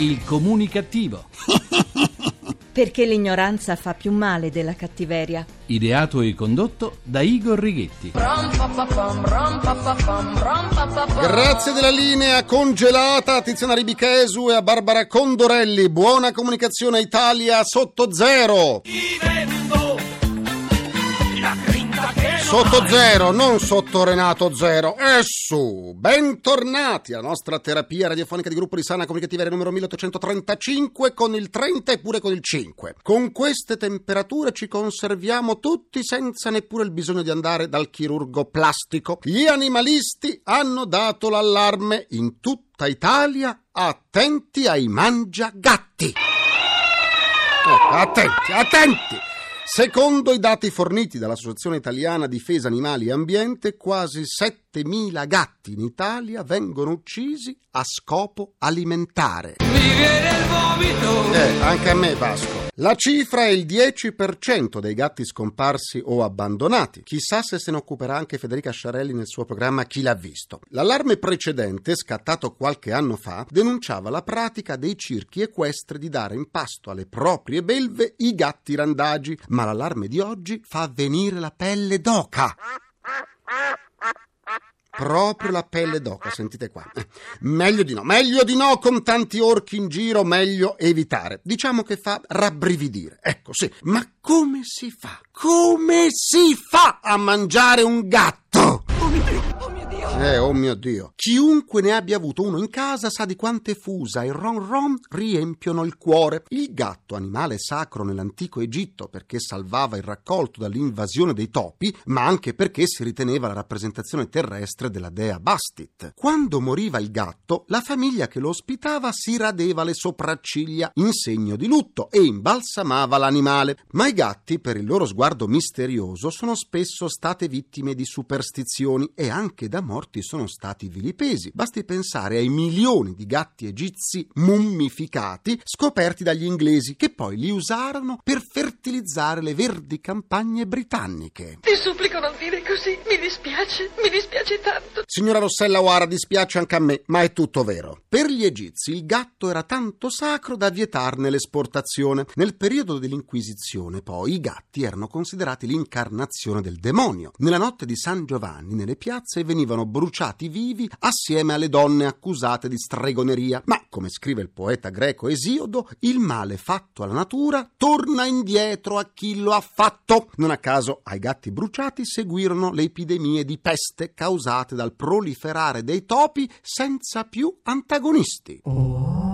Il comunicativo. Perché l'ignoranza fa più male della cattiveria. Ideato e condotto da Igor Righetti. Grazie della linea congelata a Tiziana Ribichesu e a Barbara Condorelli. Buona comunicazione Italia sotto zero. Sotto zero, non sotto Renato Zero. E su, bentornati alla nostra terapia radiofonica di gruppo di sana comunicativa numero 1835 con il 30 e pure con il 5. Con queste temperature ci conserviamo tutti senza neppure il bisogno di andare dal chirurgo plastico. Gli animalisti hanno dato l'allarme in tutta Italia. Attenti ai mangiagatti. Ecco, attenti, attenti. Secondo i dati forniti dall'Associazione Italiana Difesa Animali e Ambiente, quasi 7.000 gatti in Italia vengono uccisi a scopo alimentare. Mi viene il vomito! Eh, anche a me, Vasco. La cifra è il 10% dei gatti scomparsi o abbandonati. Chissà se se ne occuperà anche Federica Sciarelli nel suo programma Chi l'ha visto. L'allarme precedente, scattato qualche anno fa, denunciava la pratica dei circhi equestri di dare in pasto alle proprie belve i gatti randagi, ma l'allarme di oggi fa venire la pelle d'oca proprio la pelle d'oca, sentite qua. Meglio di no, meglio di no con tanti orchi in giro, meglio evitare. Diciamo che fa rabbrividire. Ecco, sì. Ma come si fa? Come si fa a mangiare un gatto? Eh, oh mio Dio. Chiunque ne abbia avuto uno in casa sa di quante fusa e ron ron riempiono il cuore. Il gatto, animale sacro nell'antico Egitto perché salvava il raccolto dall'invasione dei topi, ma anche perché si riteneva la rappresentazione terrestre della dea Bastit. Quando moriva il gatto, la famiglia che lo ospitava si radeva le sopracciglia in segno di lutto e imbalsamava l'animale. Ma i gatti, per il loro sguardo misterioso, sono spesso state vittime di superstizioni e anche da morti morti sono stati vilipesi. Basti pensare ai milioni di gatti egizi mummificati scoperti dagli inglesi che poi li usarono per fertilizzare le verdi campagne britanniche. Ti supplico non dire così, mi dispiace, mi dispiace tanto. Signora Rossella Oara, dispiace anche a me, ma è tutto vero. Per gli egizi il gatto era tanto sacro da vietarne l'esportazione. Nel periodo dell'Inquisizione, poi, i gatti erano considerati l'incarnazione del demonio. Nella notte di San Giovanni, nelle piazze venivano bruciati vivi assieme alle donne accusate di stregoneria. Ma, come scrive il poeta greco Esiodo, il male fatto alla natura torna indietro a chi lo ha fatto. Non a caso ai gatti bruciati seguirono le epidemie di peste causate dal proliferare dei topi senza più antagonisti. Oh.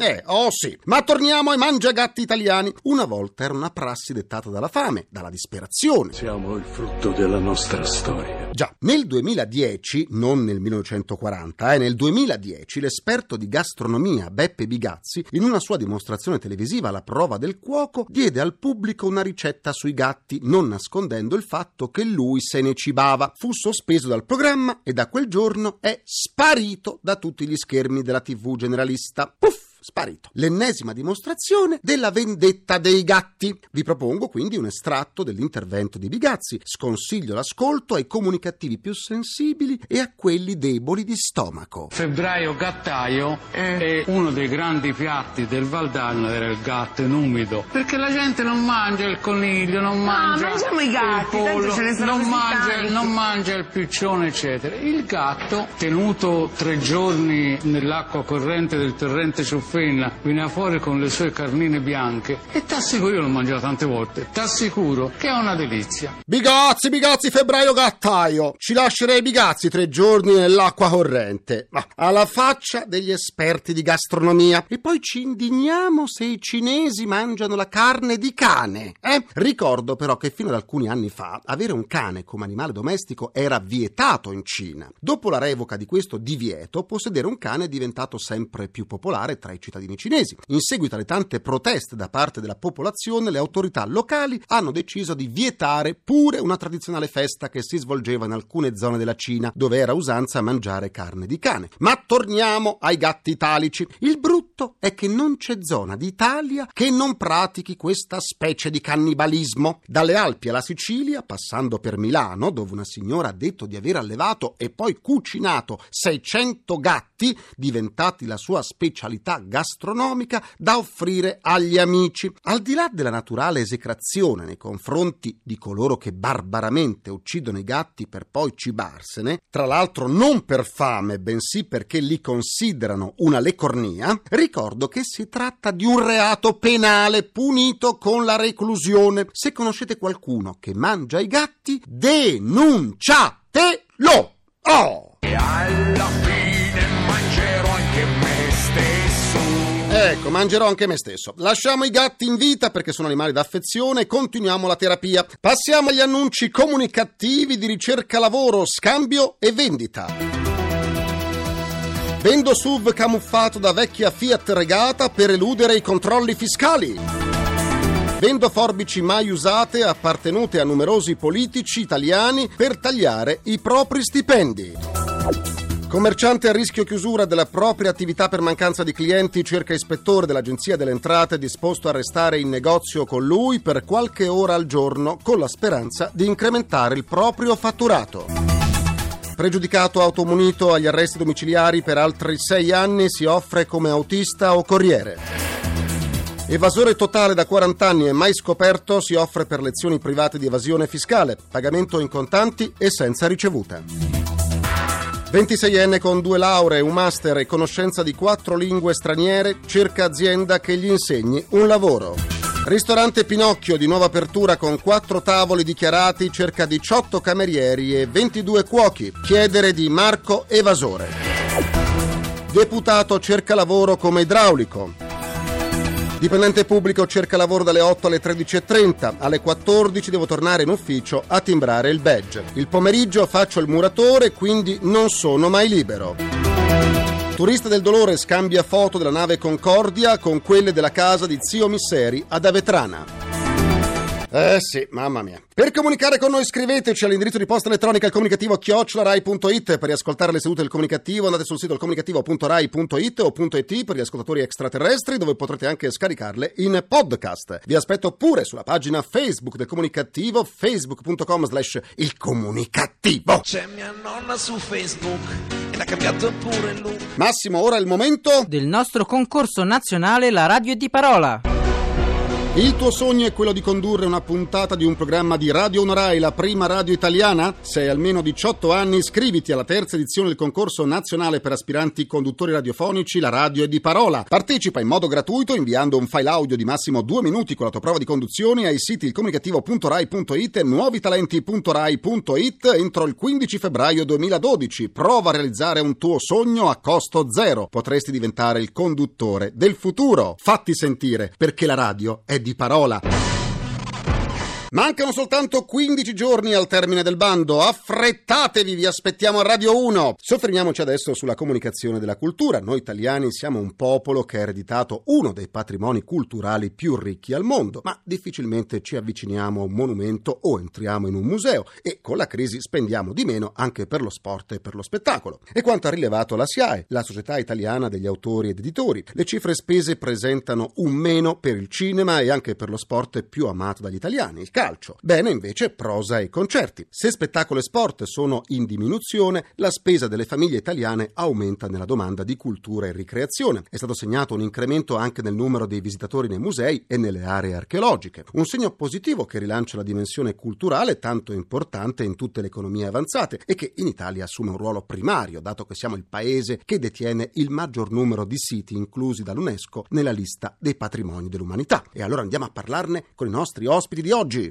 Eh, oh sì. Ma torniamo ai mangiagatti italiani. Una volta era una prassi dettata dalla fame, dalla disperazione. Siamo il frutto della nostra storia. Già, nel 2010, non nel 1940, eh, nel 2010 l'esperto di gastronomia Beppe Bigazzi, in una sua dimostrazione televisiva alla prova del cuoco, diede al pubblico una ricetta sui gatti, non nascondendo il fatto che lui se ne cibava. Fu sospeso dal programma e da quel giorno è sparito da tutti gli schermi della TV generalista. Poof! Sparito. L'ennesima dimostrazione della vendetta dei gatti. Vi propongo quindi un estratto dell'intervento di Bigazzi. Sconsiglio l'ascolto ai comunicativi più sensibili e a quelli deboli di stomaco. Febbraio gattaio è uno dei grandi piatti del Valdarno era il gatto in umido perché la gente non mangia il coniglio, non mangia no, mangiamo i gatti, il pollo, non mangia, non mangia il piccione, eccetera. Il gatto, tenuto tre giorni nell'acqua corrente del torrente Ciuffino, Fenna viene fuori con le sue carnine bianche e t'assicuro, io l'ho mangiato tante volte, t'assicuro che è una delizia. Bigazzi, bigazzi, febbraio gattaio. Ci lascerei bigazzi tre giorni nell'acqua corrente. Ma alla faccia degli esperti di gastronomia. E poi ci indigniamo se i cinesi mangiano la carne di cane. Eh? Ricordo però che fino ad alcuni anni fa avere un cane come animale domestico era vietato in Cina. Dopo la revoca di questo divieto, possedere un cane è diventato sempre più popolare tra i cittadini cinesi. In seguito alle tante proteste da parte della popolazione, le autorità locali hanno deciso di vietare pure una tradizionale festa che si svolgeva in alcune zone della Cina, dove era usanza mangiare carne di cane. Ma torniamo ai gatti italici. Il brutto è che non c'è zona d'Italia che non pratichi questa specie di cannibalismo. Dalle Alpi alla Sicilia, passando per Milano, dove una signora ha detto di aver allevato e poi cucinato 600 gatti diventati la sua specialità gastronomica da offrire agli amici. Al di là della naturale esecrazione nei confronti di coloro che barbaramente uccidono i gatti per poi cibarsene, tra l'altro non per fame, bensì perché li considerano una lecornia, ricordo che si tratta di un reato penale punito con la reclusione. Se conoscete qualcuno che mangia i gatti, denunciatelo! Oh! Ecco, mangerò anche me stesso. Lasciamo i gatti in vita perché sono animali d'affezione e continuiamo la terapia. Passiamo agli annunci comunicativi di ricerca lavoro, scambio e vendita. Vendo SUV camuffato da vecchia Fiat regata per eludere i controlli fiscali. Vendo forbici mai usate appartenute a numerosi politici italiani per tagliare i propri stipendi. Commerciante a rischio chiusura della propria attività per mancanza di clienti cerca ispettore dell'Agenzia delle Entrate disposto a restare in negozio con lui per qualche ora al giorno con la speranza di incrementare il proprio fatturato. Pregiudicato automunito agli arresti domiciliari per altri sei anni si offre come autista o corriere. Evasore totale da 40 anni e mai scoperto si offre per lezioni private di evasione fiscale, pagamento in contanti e senza ricevuta. 26enne con due lauree, un master e conoscenza di quattro lingue straniere, cerca azienda che gli insegni un lavoro. Ristorante Pinocchio di nuova apertura con quattro tavoli dichiarati, cerca 18 camerieri e 22 cuochi. Chiedere di Marco Evasore. Deputato cerca lavoro come idraulico. Dipendente pubblico cerca lavoro dalle 8 alle 13.30. Alle 14 devo tornare in ufficio a timbrare il badge. Il pomeriggio faccio il muratore, quindi non sono mai libero. Turista del dolore scambia foto della nave Concordia con quelle della casa di zio Misseri ad Avetrana. Eh sì, mamma mia. Per comunicare con noi scriveteci all'indirizzo di posta elettronica il comunicativo chiocciolarai.it per riascoltare le sedute del comunicativo andate sul sito comunicativo.rai.it o .it per gli ascoltatori extraterrestri dove potrete anche scaricarle in podcast. Vi aspetto pure sulla pagina Facebook del comunicativo facebook.com slash il comunicativo. C'è mia nonna su Facebook e l'ha cambiato pure lui. Massimo, ora è il momento del nostro concorso nazionale La Radio è di Parola. Il tuo sogno è quello di condurre una puntata di un programma di Radio Onorai, la prima radio italiana? Se hai almeno 18 anni, iscriviti alla terza edizione del concorso nazionale per aspiranti conduttori radiofonici La Radio è di Parola. Partecipa in modo gratuito inviando un file audio di massimo due minuti con la tua prova di conduzione ai siti ilcomunicativo.rai.it e nuovitalenti.rai.it entro il 15 febbraio 2012. Prova a realizzare un tuo sogno a costo zero. Potresti diventare il conduttore del futuro. Fatti sentire, perché la radio è di parola. Mancano soltanto 15 giorni al termine del bando. Affrettatevi, vi aspettiamo a Radio 1. Soffermiamoci adesso sulla comunicazione della cultura. Noi italiani siamo un popolo che ha ereditato uno dei patrimoni culturali più ricchi al mondo, ma difficilmente ci avviciniamo a un monumento o entriamo in un museo e con la crisi spendiamo di meno anche per lo sport e per lo spettacolo. E quanto ha rilevato la SIAE, la Società Italiana degli Autori ed Editori, le cifre spese presentano un meno per il cinema e anche per lo sport più amato dagli italiani, il calcio. Bene invece prosa e concerti. Se spettacolo e sport sono in diminuzione, la spesa delle famiglie italiane aumenta nella domanda di cultura e ricreazione. È stato segnato un incremento anche nel numero dei visitatori nei musei e nelle aree archeologiche. Un segno positivo che rilancia la dimensione culturale tanto importante in tutte le economie avanzate e che in Italia assume un ruolo primario, dato che siamo il paese che detiene il maggior numero di siti inclusi dall'UNESCO nella lista dei patrimoni dell'umanità. E allora andiamo a parlarne con i nostri ospiti di oggi.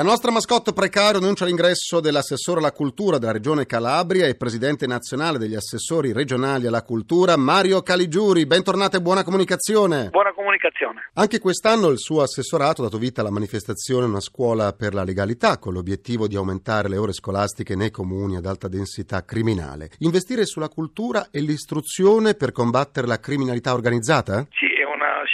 La nostra mascotte precario annuncia l'ingresso dell'assessore alla cultura della regione Calabria e presidente nazionale degli assessori regionali alla cultura, Mario Caligiuri. Bentornato e buona comunicazione. Buona comunicazione. Anche quest'anno il suo assessorato ha dato vita alla manifestazione Una scuola per la legalità con l'obiettivo di aumentare le ore scolastiche nei comuni ad alta densità criminale. Investire sulla cultura e l'istruzione per combattere la criminalità organizzata? Sì,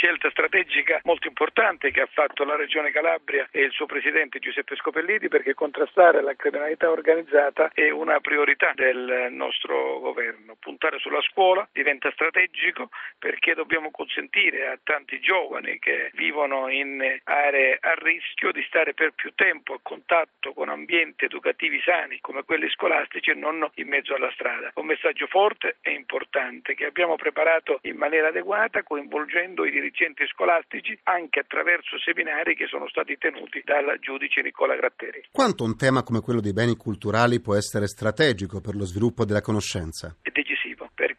scelta strategica molto importante che ha fatto la Regione Calabria e il suo presidente Giuseppe Scopelliti perché contrastare la criminalità organizzata è una priorità del nostro governo. Puntare sulla scuola diventa strategico perché dobbiamo consentire a tanti giovani che vivono in aree a rischio di stare per più tempo a contatto con ambienti educativi sani come quelli scolastici e non in mezzo alla strada. Un messaggio forte e importante che abbiamo preparato in maniera adeguata coinvolgendo i dirigenti scolastici anche attraverso seminari che sono stati tenuti dal giudice Nicola Gratteri. Quanto un tema come quello dei beni culturali può essere strategico per lo sviluppo della conoscenza?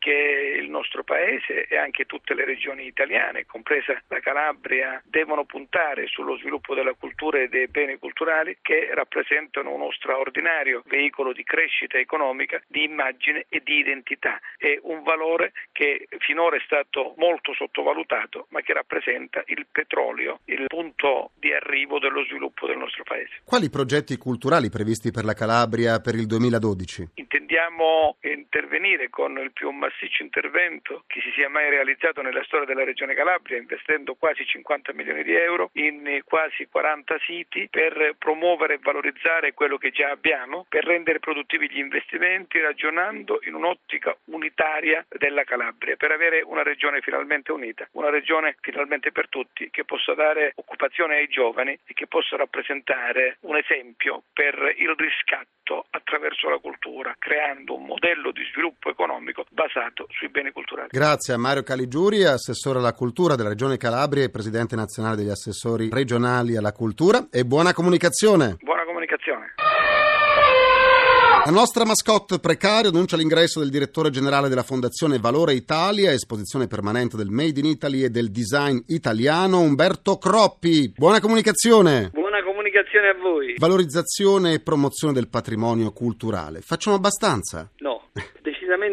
Perché il nostro paese e anche tutte le regioni italiane, compresa la Calabria, devono puntare sullo sviluppo della cultura e dei beni culturali che rappresentano uno straordinario veicolo di crescita economica, di immagine e di identità. È un valore che finora è stato molto sottovalutato, ma che rappresenta il petrolio, il punto di arrivo dello sviluppo del nostro paese. Quali progetti culturali previsti per la Calabria per il 2012? Intendiamo intervenire con il più massiccio intervento che si sia mai realizzato nella storia della Regione Calabria, investendo quasi 50 milioni di euro in quasi 40 siti per promuovere e valorizzare quello che già abbiamo, per rendere produttivi gli investimenti, ragionando in un'ottica unitaria della Calabria, per avere una regione finalmente unita, una regione finalmente per tutti, che possa dare occupazione ai giovani e che possa rappresentare un esempio per il riscatto attraverso la cultura, creando un modello di sviluppo economico basato sui beni culturali. Grazie a Mario Caligiuri, assessore alla cultura della Regione Calabria e presidente nazionale degli assessori regionali alla cultura e buona comunicazione. Buona comunicazione. La nostra mascotte precario annuncia l'ingresso del direttore generale della Fondazione Valore Italia, esposizione permanente del Made in Italy e del design italiano, Umberto Croppi. Buona comunicazione. Buona comunicazione a voi. Valorizzazione e promozione del patrimonio culturale. Facciamo abbastanza? No.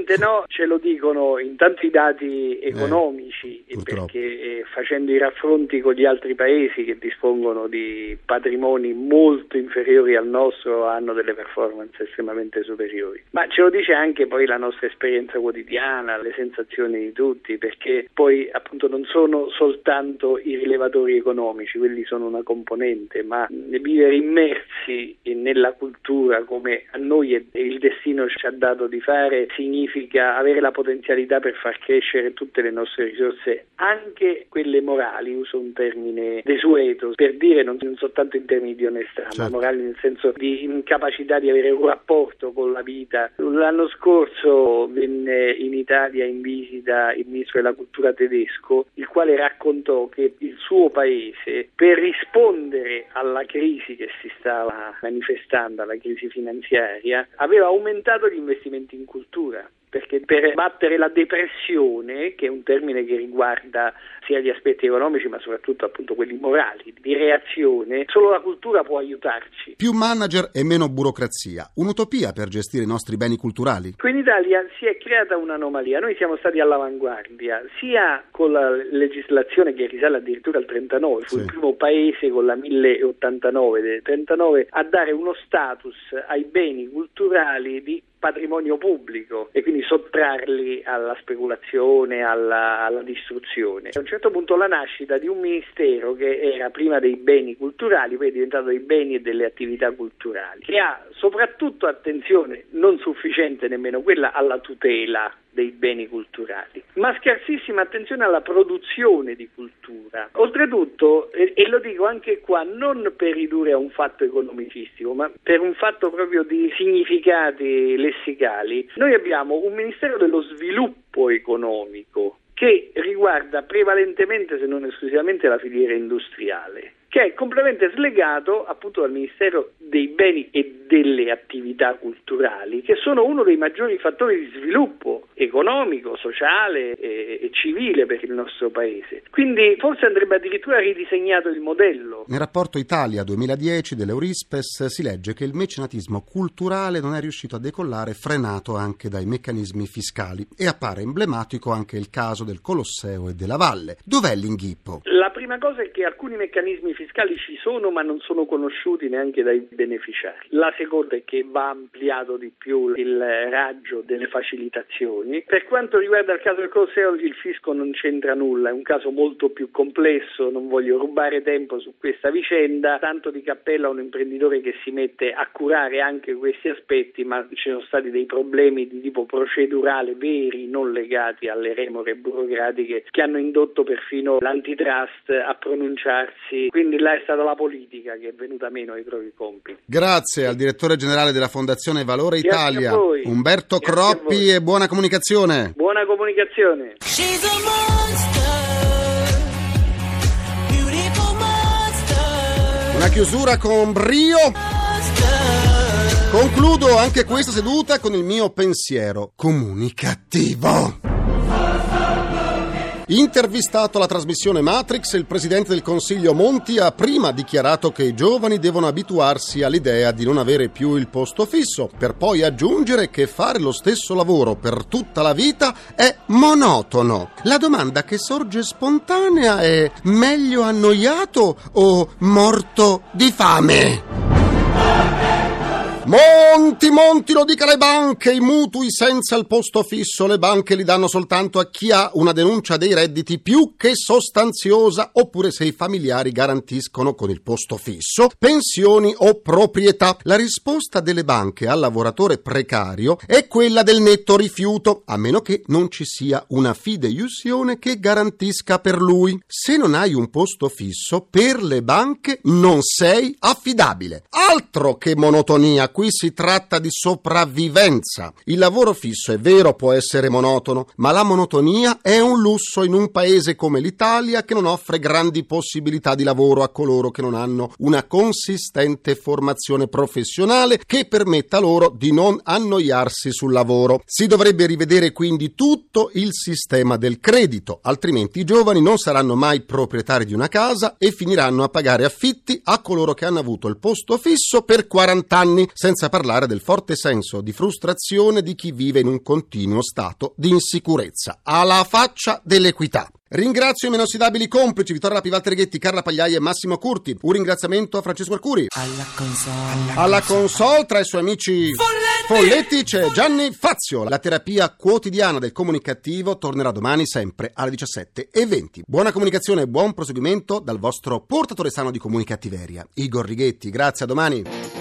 Decisamente no, ce lo dicono in tanti dati economici Eh, perché eh, facendo i raffronti con gli altri paesi che dispongono di patrimoni molto inferiori al nostro hanno delle performance estremamente superiori. Ma ce lo dice anche poi la nostra esperienza quotidiana, le sensazioni di tutti, perché poi appunto non sono soltanto i rilevatori economici, quelli sono una componente, ma vivere immersi nella cultura come a noi il destino ci ha dato di fare significa avere la potenzialità per far crescere tutte le nostre risorse, anche quelle morali, uso un termine desueto, per dire non, non soltanto in termini di onestà, Certo. ma morali nel senso di incapacità di avere un rapporto con la vita. L'anno scorso venne in Italia in visita il ministro della cultura tedesco, il quale raccontò che il suo paese, per rispondere alla crisi che si stava manifestando, alla crisi finanziaria, aveva aumentato gli investimenti in cultura perché per battere la depressione, che è un termine che riguarda sia gli aspetti economici ma soprattutto appunto quelli morali, di reazione, solo la cultura può aiutarci. Più manager e meno burocrazia. Un'utopia per gestire i nostri beni culturali? Qui in Italia si è creata un'anomalia, noi siamo stati all'avanguardia, sia con la legislazione che risale addirittura al 39, fu Sì. il primo paese con la 1089 del 39 a dare uno status ai beni culturali di patrimonio pubblico e quindi sottrarli alla speculazione, alla, alla distruzione. A un certo punto la nascita di un ministero che era prima dei beni culturali, poi è diventato dei beni e delle attività culturali, che ha soprattutto attenzione non sufficiente nemmeno quella alla tutela dei beni culturali, ma scarsissima attenzione alla produzione di cultura. Oltretutto, e, lo dico anche qua, non per ridurre a un fatto economicistico, ma per un fatto proprio di significati lessicali, noi abbiamo un Ministero dello Sviluppo Economico che riguarda prevalentemente, se non esclusivamente, la filiera industriale che è completamente slegato appunto dal Ministero dei beni e delle attività culturali, che sono uno dei maggiori fattori di sviluppo economico, sociale e, e civile per il nostro paese. Quindi forse andrebbe addirittura ridisegnato il modello. Nel rapporto Italia 2010 dell'Eurispes si legge che il mecenatismo culturale non è riuscito a decollare, frenato anche dai meccanismi fiscali. E appare emblematico anche il caso del Colosseo e della Valle. Dov'è l'inghippo? La prima cosa è che alcuni meccanismi fiscali ci sono ma non sono conosciuti neanche dai beneficiari. La seconda è che va ampliato di più il raggio delle facilitazioni. Per quanto riguarda il caso del Colosseo, il fisco non c'entra nulla, è un caso molto più complesso, non voglio rubare tempo su questa vicenda, tanto di cappella un imprenditore che si mette a curare anche questi aspetti, ma ci sono stati dei problemi di tipo procedurale veri, non legati alle remore burocratiche, che hanno indotto perfino l'antitrust a pronunciarsi. Quindi là è stata la politica che è venuta meno ai propri compiti. Grazie al direttore generale della Fondazione Valore Italia, Umberto Grazie Croppi e buona comunicazione. Buona comunicazione. Una chiusura con brio. Concludo anche questa seduta con il mio pensiero comunicativo. Intervistato alla trasmissione Matrix, il presidente del Consiglio Monti ha prima dichiarato che i giovani devono abituarsi all'idea di non avere più il posto fisso, per poi aggiungere che fare lo stesso lavoro per tutta la vita è monotono. La domanda che sorge spontanea è meglio annoiato o morto di fame? Monti, Monti, lo dica le banche, i mutui senza il posto fisso le banche li danno soltanto a chi ha una denuncia dei redditi più che sostanziosa oppure se i familiari garantiscono con il posto fisso pensioni o proprietà. La risposta delle banche al lavoratore precario è quella del netto rifiuto, a meno che non ci sia una fideiussione che garantisca per lui. Se non hai un posto fisso, per le banche non sei affidabile. Altro che monotonia qui si tratta di sopravvivenza. Il lavoro fisso è vero può essere monotono, ma la monotonia è un lusso in un paese come l'Italia che non offre grandi possibilità di lavoro a coloro che non hanno una consistente formazione professionale che permetta loro di non annoiarsi sul lavoro. Si dovrebbe rivedere quindi tutto il sistema del credito, altrimenti i giovani non saranno mai proprietari di una casa e finiranno a pagare affitti a coloro che hanno avuto il posto fisso per 40 anni senza parlare del forte senso di frustrazione di chi vive in un continuo stato di insicurezza, alla faccia dell'equità. Ringrazio i meno ossidabili complici Vittorio Lapi, Walter Ghetti, Carla Pagliai e Massimo Curti. Un ringraziamento a Francesco Arcuri. Alla console. Alla console tra i suoi amici Folletti, Folletti c'è Gianni Fazio. La terapia quotidiana del comunicativo tornerà domani sempre alle 17.20. Buona comunicazione e buon proseguimento dal vostro portatore sano di comunicattiveria, Igor Righetti. Grazie, a domani.